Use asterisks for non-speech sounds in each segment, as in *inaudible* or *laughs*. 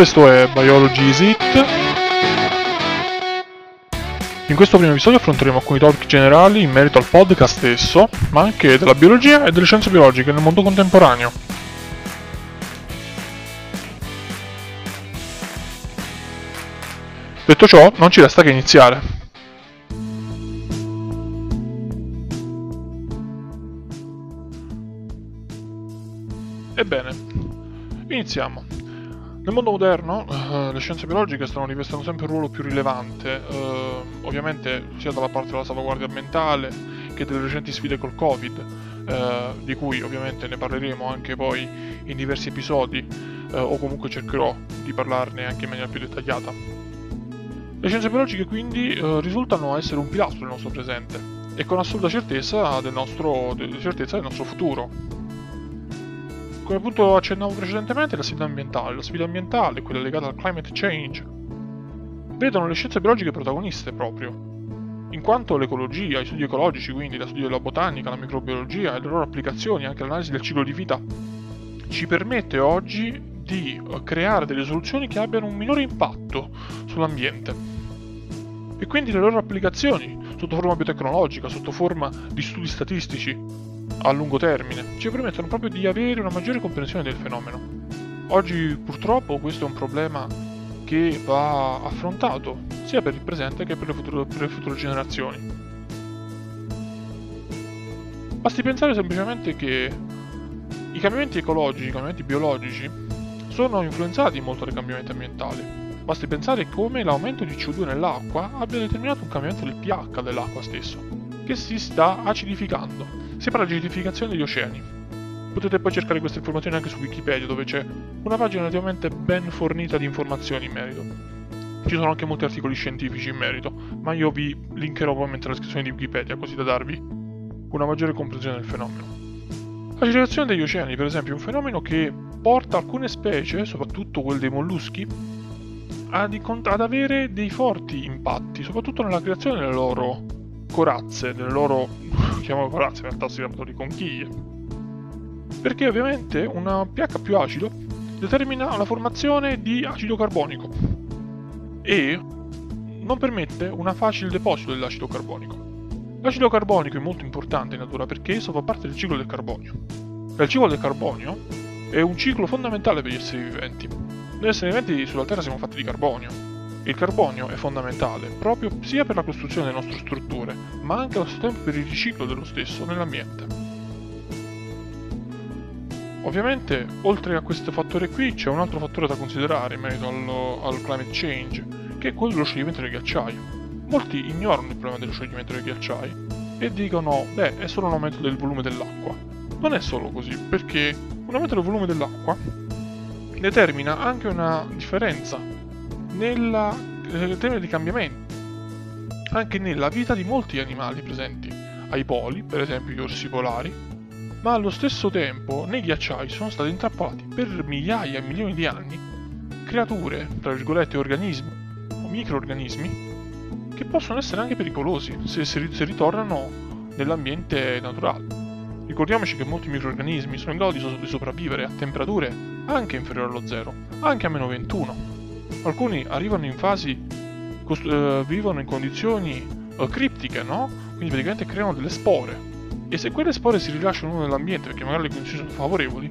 Questo è Biology is It. In questo primo episodio affronteremo alcuni topic generali in merito al podcast stesso, ma anche della biologia e delle scienze biologiche nel mondo contemporaneo. Detto ciò, non ci resta che iniziare. Ebbene, iniziamo. Nel mondo moderno uh, le scienze biologiche stanno rivestendo sempre un ruolo più rilevante, uh, ovviamente sia dalla parte della salvaguardia ambientale che delle recenti sfide col Covid, uh, di cui ovviamente ne parleremo anche poi in diversi episodi, o comunque cercherò di parlarne anche in maniera più dettagliata. Le scienze biologiche quindi risultano essere un pilastro del nostro presente e con assoluta certezza del nostro, certezza del nostro futuro, come appunto accennavo precedentemente, la sfida ambientale, la sfida ambientale, quella legata al climate change, vedono le scienze biologiche protagoniste proprio, in quanto l'ecologia, i studi ecologici, quindi la studio della botanica, la microbiologia e le loro applicazioni, anche l'analisi del ciclo di vita, ci permette oggi di eh, creare delle soluzioni che abbiano un minore impatto sull'ambiente. E quindi le loro applicazioni, sotto forma biotecnologica, sotto forma di studi statistici, a lungo termine, ci permettono proprio di avere una maggiore comprensione del fenomeno. Oggi purtroppo questo è un problema che va affrontato sia per il presente che per le future, per le future generazioni. Basti pensare semplicemente che i cambiamenti ecologici, i cambiamenti biologici, sono influenzati molto dai cambiamenti ambientali. Basti pensare come l'aumento di CO2 nell'acqua abbia determinato un cambiamento del pH dell'acqua stesso, che si sta acidificando si parla di acidificazione degli oceani. Potete poi cercare queste informazioni anche su Wikipedia, dove c'è una pagina relativamente ben fornita di informazioni in merito. Ci sono anche molti articoli scientifici in merito, ma io vi linkerò ovviamente nella descrizione di Wikipedia, così da darvi una maggiore comprensione del fenomeno. L'acidificazione degli oceani, per esempio, è un fenomeno che porta alcune specie, soprattutto quelle dei molluschi, ad, ad avere dei forti impatti, soprattutto nella creazione delle loro corazze, delle loro chiamano corazze, in realtà si chiamano di conchiglie. Perché ovviamente un pH più acido determina la formazione di acido carbonico e non permette un facile deposito dell'acido carbonico. L'acido carbonico è molto importante in natura perché esso fa parte del ciclo del carbonio. Il ciclo del carbonio è un ciclo fondamentale per gli esseri viventi. Noi esseri viventi sulla Terra siamo fatti di carbonio il carbonio è fondamentale proprio sia per la costruzione delle nostre strutture, ma anche allo stesso tempo per il riciclo dello stesso nell'ambiente. Ovviamente, oltre a questo fattore qui, c'è un altro fattore da considerare in merito allo, al climate change, che è quello dello scioglimento dei ghiacciai. Molti ignorano il problema dello scioglimento dei ghiacciai e dicono, beh, è solo un aumento del volume dell'acqua. Non è solo così, perché un aumento del volume dell'acqua determina anche una differenza nel termine di cambiamento, anche nella vita di molti animali presenti. Ai poli, per esempio gli orsi polari, ma allo stesso tempo nei ghiacciai sono stati intrappolati per migliaia e milioni di anni creature, tra virgolette organismi o microorganismi, che possono essere anche pericolosi se, se ritornano nell'ambiente naturale. Ricordiamoci che molti microorganismi sono in grado di sopravvivere a temperature anche inferiori allo zero, anche a meno 21 alcuni arrivano in fasi, uh, vivono in condizioni uh, criptiche, no? Quindi praticamente creano delle spore. E se quelle spore si rilasciano nell'ambiente perché magari le condizioni sono favorevoli,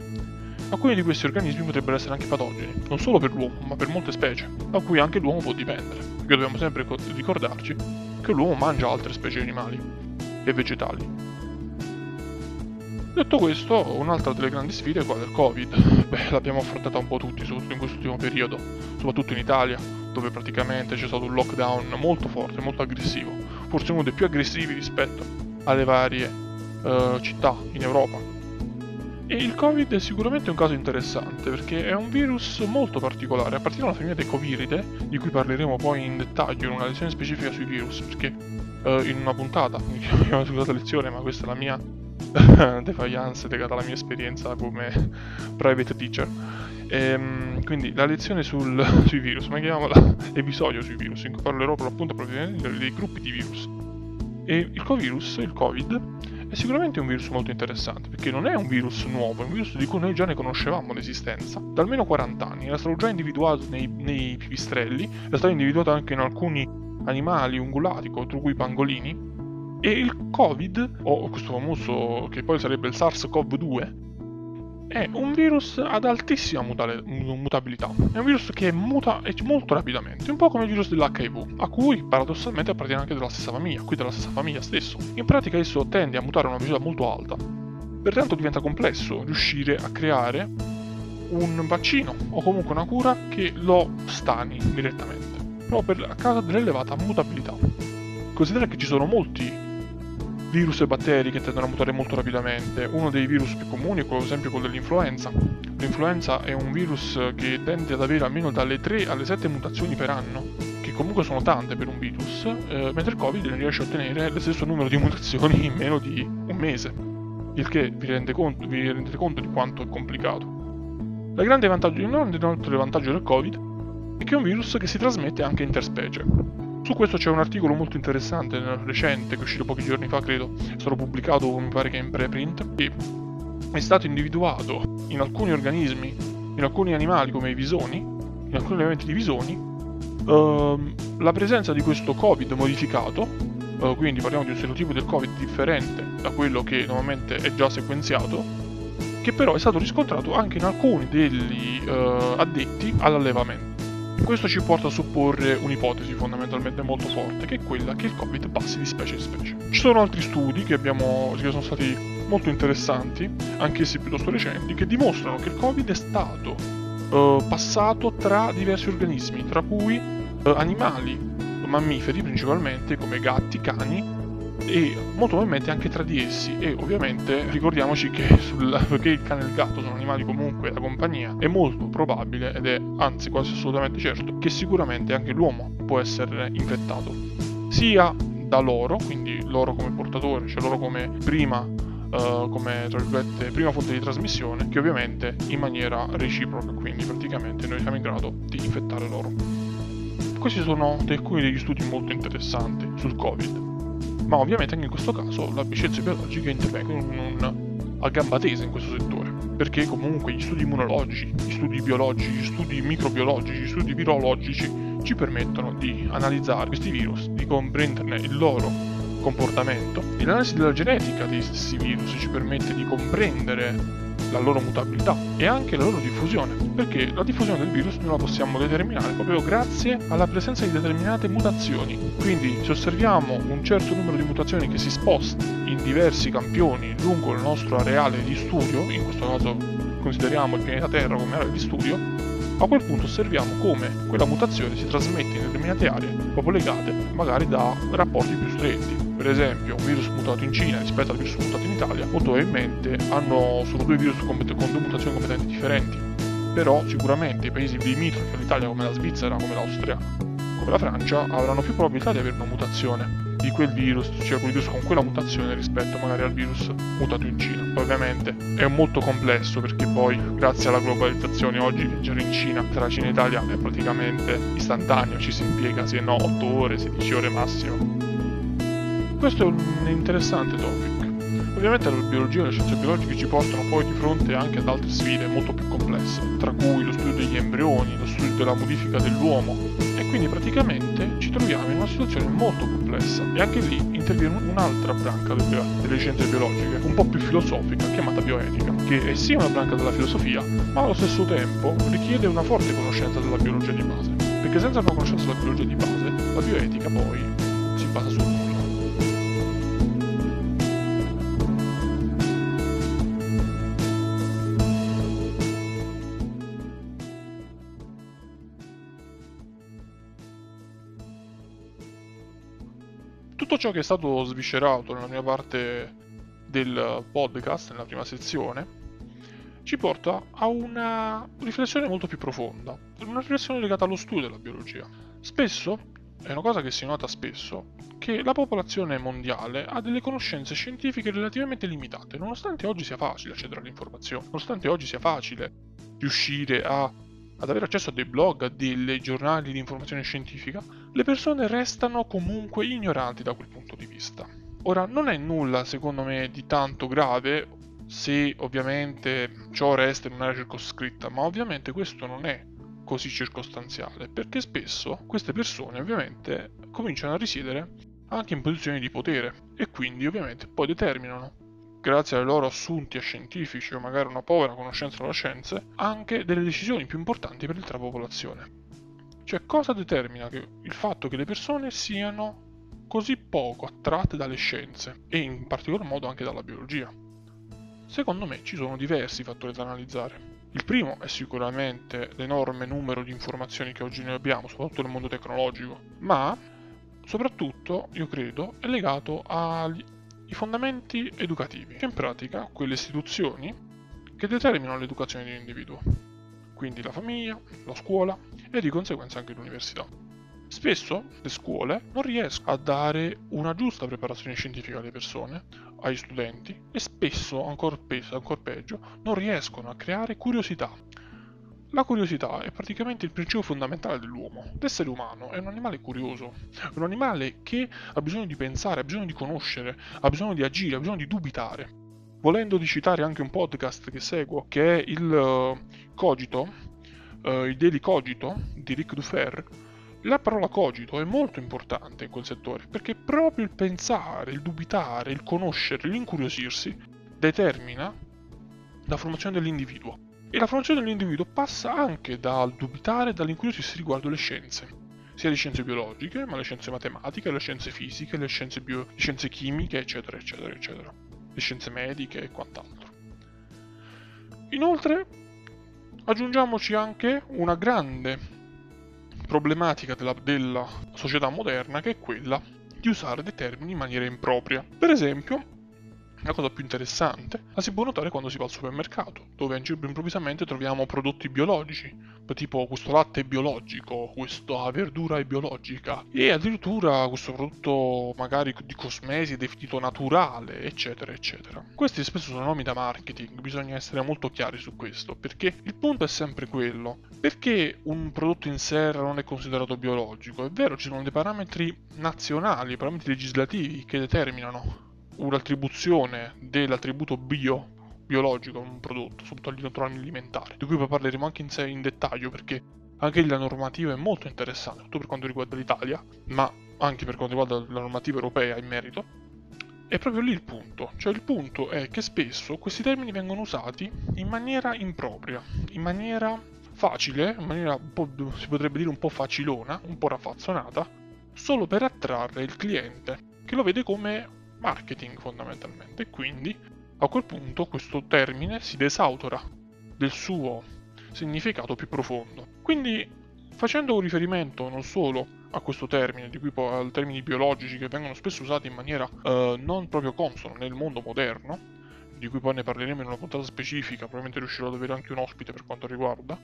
alcuni di questi organismi potrebbero essere anche patogeni, non solo per l'uomo, ma per molte specie, da cui anche l'uomo può dipendere. Perché dobbiamo sempre ricordarci che l'uomo mangia altre specie animali e vegetali. Detto questo, un'altra delle grandi sfide è quella del Covid. *laughs* Beh, l'abbiamo affrontata un po' tutti, soprattutto in quest'ultimo periodo, soprattutto in Italia, dove praticamente c'è stato un lockdown molto forte, molto aggressivo, forse uno dei più aggressivi rispetto alle varie uh, città in Europa. E il Covid è sicuramente un caso interessante perché è un virus molto particolare, a partire dalla famiglia dei Coviride, di cui parleremo poi in dettaglio in una lezione specifica sui virus, perché uh, in una puntata, *laughs* mi chiamo scusate lezione, ma questa è la mia *laughs* defiance legata alla mia esperienza come private teacher. Ehm, quindi la lezione sul, *laughs* sui virus, ma chiamiamola episodio sui virus, in cui parlerò per l'appunto proprio dei gruppi di virus. E il covirus, il covid, è sicuramente un virus molto interessante, perché non è un virus nuovo, è un virus di cui noi già ne conoscevamo l'esistenza da almeno 40 anni, era stato già individuato nei, nei pipistrelli, era stato individuato anche in alcuni animali ungulati, tra cui i pangolini, e il Covid, o questo famoso che poi sarebbe il SARS-CoV-2, è un virus ad altissima mutale, mutabilità. È un virus che muta molto rapidamente, un po' come il virus dell'HIV, a cui paradossalmente appartiene anche della stessa famiglia, qui della stessa famiglia stesso. In pratica esso tende a mutare a una velocità molto alta. Pertanto diventa complesso riuscire a creare un vaccino o comunque una cura che lo stani direttamente, proprio a causa dell'elevata mutabilità. Considera che ci sono molti virus e batteri che tendono a mutare molto rapidamente. Uno dei virus più comuni è ad esempio quello dell'influenza. L'influenza è un virus che tende ad avere almeno dalle 3 alle 7 mutazioni per anno, che comunque sono tante per un virus, eh, mentre il Covid ne riesce a ottenere lo stesso numero di mutazioni in meno di un mese, il che vi, rende conto, vi rendete conto di quanto è complicato. Il grande vantaggio, grande vantaggio del Covid è che è un virus che si trasmette anche interspecie. Su questo c'è un articolo molto interessante, recente, che è uscito pochi giorni fa, credo, è stato pubblicato, mi pare che in preprint, e è stato individuato in alcuni organismi, in alcuni animali come i visoni, in alcuni elementi di visoni, ehm, la presenza di questo Covid modificato, eh, quindi parliamo di un serotipo del Covid differente da quello che normalmente è già sequenziato, che però è stato riscontrato anche in alcuni degli eh, addetti all'allevamento. Questo ci porta a supporre un'ipotesi fondamentalmente molto forte, che è quella che il Covid passi di specie in specie. Ci sono altri studi che, abbiamo, che sono stati molto interessanti, anch'essi piuttosto recenti, che dimostrano che il Covid è stato eh, passato tra diversi organismi, tra cui eh, animali, mammiferi principalmente, come gatti, cani, e molto probabilmente anche tra di essi. E ovviamente ricordiamoci che *laughs* sul, perché il cane e il gatto sono animali comunque da compagnia. È molto probabile ed è anzi quasi assolutamente certo che sicuramente anche l'uomo può essere infettato. Sia da loro quindi loro come portatore cioè loro come prima Uh, come tra virgolette prima fonte di trasmissione che ovviamente in maniera reciproca quindi praticamente noi siamo in grado di infettare loro. Questi sono alcuni degli studi molto interessanti sul covid ma ovviamente anche in questo caso le scienze biologiche intervengono a gamba tesa in questo settore, perché comunque gli studi immunologici, gli studi biologici, gli studi microbiologici, gli studi virologici ci permettono di analizzare questi virus, di comprenderne il loro comportamento. E l'analisi della genetica di questi virus ci permette di comprendere la loro mutabilità e anche la loro diffusione, perché la diffusione del virus noi la possiamo determinare proprio grazie alla presenza di determinate mutazioni. Quindi se osserviamo un certo numero di mutazioni che si sposta in diversi campioni lungo il nostro areale di studio, in questo caso consideriamo il pianeta Terra come area di studio, a quel punto osserviamo come quella mutazione si trasmette in determinate aree proprio legate magari da rapporti più stretti per esempio un virus mutato in Cina rispetto al virus mutato in Italia, molto probabilmente hanno, sono due virus con, due mutazioni completamente differenti. Però sicuramente i paesi limitrofi all'Italia come la Svizzera, come l'Austria, come la Francia avranno più probabilità di avere una mutazione di quel virus, cioè quel virus con quella mutazione rispetto magari al virus mutato in Cina. Ovviamente è molto complesso perché poi grazie alla globalizzazione oggi viaggiare in Cina tra Cina e Italia è praticamente istantaneo, ci si impiega se no 8 ore, 16 ore massimo questo è un interessante topic. Ovviamente la biologia e le scienze biologiche ci portano poi di fronte anche ad altre sfide molto più complesse, tra cui lo studio degli embrioni, lo studio della modifica dell'uomo, e quindi praticamente ci troviamo in una situazione molto complessa. E anche lì interviene un'altra branca delle, delle scienze biologiche, un po' più filosofica, chiamata bioetica, che è sì una branca della filosofia, ma allo stesso tempo richiede una forte conoscenza della biologia di base. Perché senza una conoscenza della biologia di base, la bioetica poi si basa sul ciò che è stato sviscerato nella mia parte del podcast, nella prima sezione, ci porta a una riflessione molto più profonda, una riflessione legata allo studio della biologia. Spesso, è una cosa che si nota spesso, che la popolazione mondiale ha delle conoscenze scientifiche relativamente limitate, nonostante oggi sia facile accedere all'informazione, nonostante oggi sia facile riuscire a ad avere accesso a dei blog, a dei giornali di informazione scientifica, le persone restano comunque ignoranti da quel punto di vista. Ora, non è nulla secondo me di tanto grave se ovviamente ciò resta in un'area circoscritta, ma ovviamente questo non è così circostanziale, perché spesso queste persone ovviamente cominciano a risiedere anche in posizioni di potere e quindi ovviamente poi determinano grazie ai loro assunti scientifici o magari una povera conoscenza delle scienze, anche delle decisioni più importanti per l'intera popolazione. Cioè, cosa determina il fatto che le persone siano così poco attratte dalle scienze e in particolar modo anche dalla biologia? Secondo me ci sono diversi fattori da analizzare. Il primo è sicuramente l'enorme numero di informazioni che oggi noi abbiamo, soprattutto nel mondo tecnologico, ma soprattutto, io credo, è legato agli i fondamenti educativi, che in pratica quelle istituzioni che determinano l'educazione di un individuo, quindi la famiglia, la scuola e di conseguenza anche l'università. Spesso le scuole non riescono a dare una giusta preparazione scientifica alle persone, agli studenti, e spesso, ancora, peggio, non riescono a creare curiosità la curiosità è praticamente il principio fondamentale dell'uomo. L'essere umano è un animale curioso, un animale che ha bisogno di pensare, ha bisogno di conoscere, ha bisogno di agire, ha bisogno di dubitare. Volendo di citare anche un podcast che seguo, che è il uh, Cogito, uh, il Daily Cogito di Rick Dufer, la parola cogito è molto importante in quel settore perché proprio il pensare, il dubitare, il conoscere, l'incuriosirsi determina la formazione dell'individuo. E la formazione dell'individuo passa anche dal dubitare, dall'incuriosirsi riguardo le scienze, sia le scienze biologiche, ma le scienze matematiche, le scienze fisiche, le scienze, bio... le scienze chimiche, eccetera, eccetera, eccetera, le scienze mediche e quant'altro. Inoltre, aggiungiamoci anche una grande problematica della, della società moderna, che è quella di usare dei termini in maniera impropria. Per esempio, la cosa più interessante la si può notare quando si va al supermercato, dove improvvisamente troviamo prodotti biologici, tipo questo latte è biologico, questa verdura è biologica e addirittura questo prodotto magari di cosmesi è definito naturale, eccetera, eccetera. Questi spesso sono nomi da marketing, bisogna essere molto chiari su questo, perché il punto è sempre quello. Perché un prodotto in serra non è considerato biologico? È vero, ci sono dei parametri nazionali, parametri legislativi che determinano un'attribuzione dell'attributo bio biologico a un prodotto, soprattutto agli naturali alimentari, di cui poi parleremo anche in, in dettaglio perché anche la normativa è molto interessante, soprattutto per quanto riguarda l'Italia, ma anche per quanto riguarda la normativa europea in merito. È proprio lì il punto, cioè il punto è che spesso questi termini vengono usati in maniera impropria, in maniera facile, in maniera si potrebbe dire un po' facilona, un po' raffazzonata, solo per attrarre il cliente, che lo vede come marketing fondamentalmente. Quindi a quel punto questo termine si desautora del suo significato più profondo. Quindi facendo un riferimento non solo a questo termine, di cui poi ai termini biologici che vengono spesso usati in maniera eh, non proprio consona nel mondo moderno, di cui poi ne parleremo in una puntata specifica, probabilmente riuscirò ad avere anche un ospite per quanto riguarda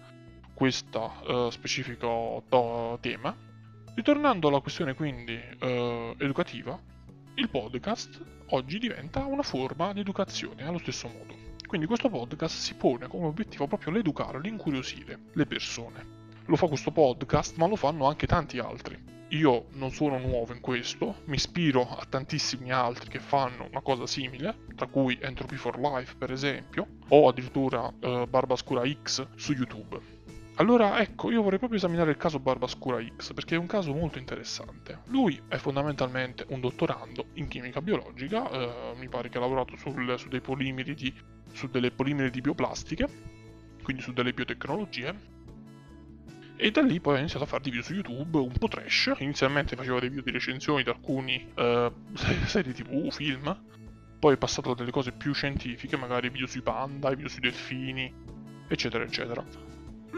questo eh, specifico to- tema. Ritornando alla questione quindi eh, educativa, il podcast oggi diventa una forma di educazione allo stesso modo. Quindi questo podcast si pone come obiettivo proprio l'educare, l'incuriosire le persone. Lo fa questo podcast, ma lo fanno anche tanti altri. Io non sono nuovo in questo, mi ispiro a tantissimi altri che fanno una cosa simile, tra cui Entropy for Life per esempio, o addirittura uh, Barbascura X su YouTube. Allora, ecco, io vorrei proprio esaminare il caso Barbascura X, perché è un caso molto interessante. Lui è fondamentalmente un dottorando in chimica biologica, eh, mi pare che ha lavorato sul, su, di, su delle polimeri di bioplastiche, quindi su delle biotecnologie, e da lì poi ha iniziato a fare dei video su YouTube un po' trash. Inizialmente faceva dei video di recensioni di alcuni eh, *laughs* serie tv, film. Poi è passato a delle cose più scientifiche, magari video sui panda, video sui delfini, eccetera, eccetera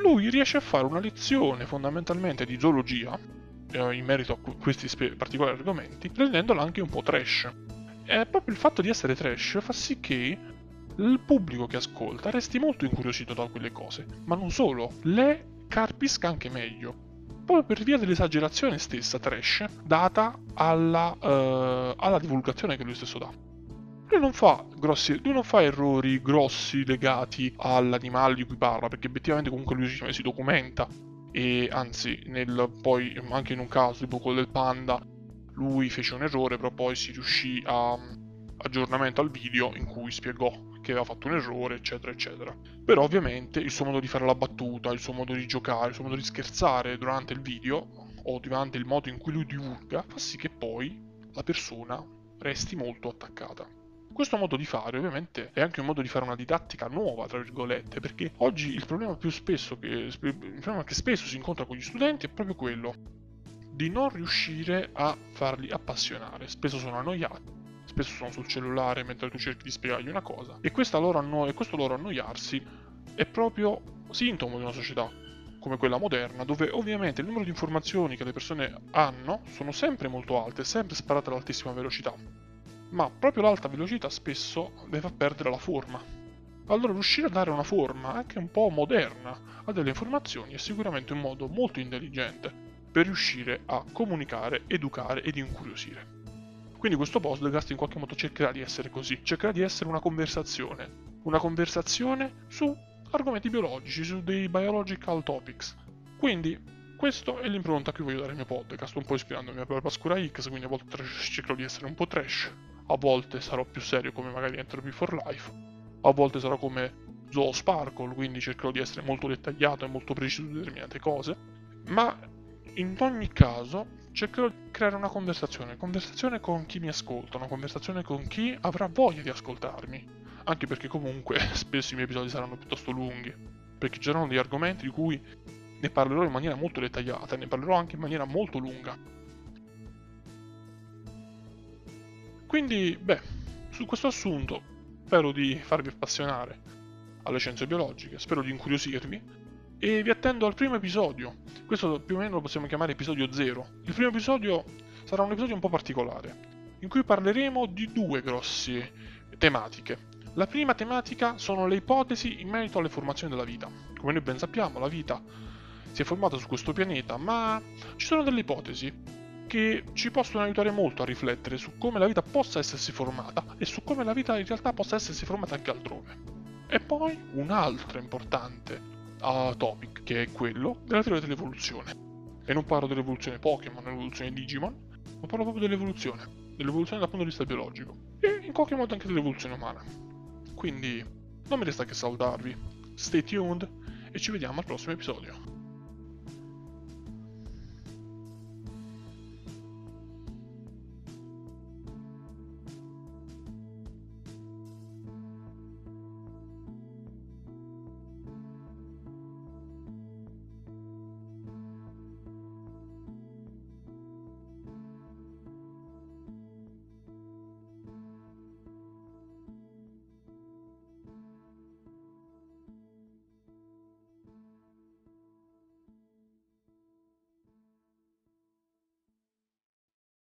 lui riesce a fare una lezione fondamentalmente di zoologia eh, in merito a questi particolari argomenti, rendendola anche un po' trash. E proprio il fatto di essere trash fa sì che il pubblico che ascolta resti molto incuriosito da quelle cose, ma non solo, le carpisca anche meglio. Proprio per via dell'esagerazione stessa trash data alla, uh, alla divulgazione che lui stesso dà lui non fa grossi, lui non fa errori grossi legati all'animale di cui parla, perché obiettivamente comunque lui si documenta e anzi, nel, poi anche in un caso tipo quello del panda, lui fece un errore, però poi si riuscì a aggiornamento al video in cui spiegò che aveva fatto un errore, eccetera, eccetera. Però ovviamente il suo modo di fare la battuta, il suo modo di giocare, il suo modo di scherzare durante il video o durante il modo in cui lui divulga fa sì che poi la persona resti molto attaccata. Questo modo di fare ovviamente è anche un modo di fare una didattica nuova, tra virgolette, perché oggi il problema più spesso che, il problema che spesso si incontra con gli studenti è proprio quello di non riuscire a farli appassionare. Spesso sono annoiati, spesso sono sul cellulare mentre tu cerchi di spiegargli una cosa e, loro anno- e questo loro annoiarsi è proprio sintomo di una società come quella moderna, dove ovviamente il numero di informazioni che le persone hanno sono sempre molto alte, sempre sparate ad altissima velocità. Ma proprio l'alta velocità spesso le fa perdere la forma. Allora riuscire a dare una forma anche un po' moderna a delle informazioni è sicuramente un modo molto intelligente per riuscire a comunicare, educare ed incuriosire. Quindi questo podcast in qualche modo cercherà di essere così, cercherà di essere una conversazione, una conversazione su argomenti biologici, su dei biological topics. Quindi questa è l'impronta che voglio dare al mio podcast, un po' ispirandomi a Pascura X, quindi a volte cercherò di essere un po' trash, a volte sarò più serio come magari Entropy for Life, a volte sarò come Zoo Sparkle, quindi cercherò di essere molto dettagliato e molto preciso su determinate cose, ma in ogni caso cercherò di creare una conversazione, conversazione con chi mi ascolta, una conversazione con chi avrà voglia di ascoltarmi, anche perché comunque *laughs* spesso i miei episodi saranno piuttosto lunghi, perché ci saranno degli argomenti di cui ne parlerò in maniera molto dettagliata e ne parlerò anche in maniera molto lunga. Quindi, beh, su questo assunto spero di farvi appassionare alle scienze biologiche, spero di incuriosirvi e vi attendo al primo episodio. Questo più o meno lo possiamo chiamare episodio 0. Il primo episodio sarà un episodio un po' particolare, in cui parleremo di due grosse tematiche. La prima tematica sono le ipotesi in merito alle formazioni della vita. Come noi ben sappiamo, la vita si è formata su questo pianeta, ma ci sono delle ipotesi che ci possono aiutare molto a riflettere su come la vita possa essersi formata e su come la vita in realtà possa essersi formata anche altrove. E poi un'altra importante a topic, che è quello della teoria dell'evoluzione. E non parlo dell'evoluzione Pokémon, dell'evoluzione Digimon, ma parlo proprio dell'evoluzione, dell'evoluzione dal punto di vista biologico e in qualche modo anche dell'evoluzione umana. Quindi non mi resta che salutarvi, stay tuned e ci vediamo al prossimo episodio.